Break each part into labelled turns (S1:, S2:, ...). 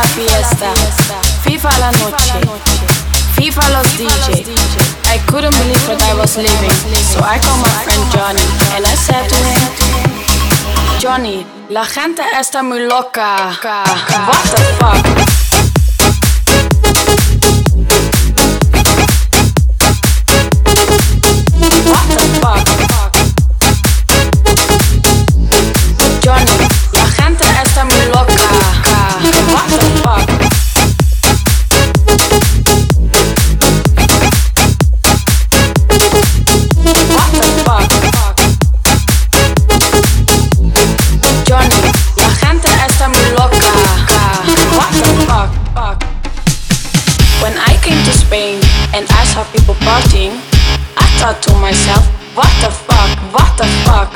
S1: la fiesta, Viva la noche, Viva los DJ. I couldn't believe what I was living, so I called my friend Johnny and I said to him, Johnny, la gente está muy loca. What the fuck? People partying, I thought to myself, what the fuck, what the fuck?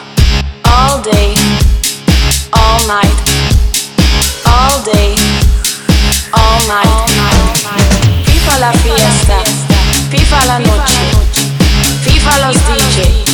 S1: All day, all night, all day, all night. Viva la fiesta, Viva la noche, Viva los DJ,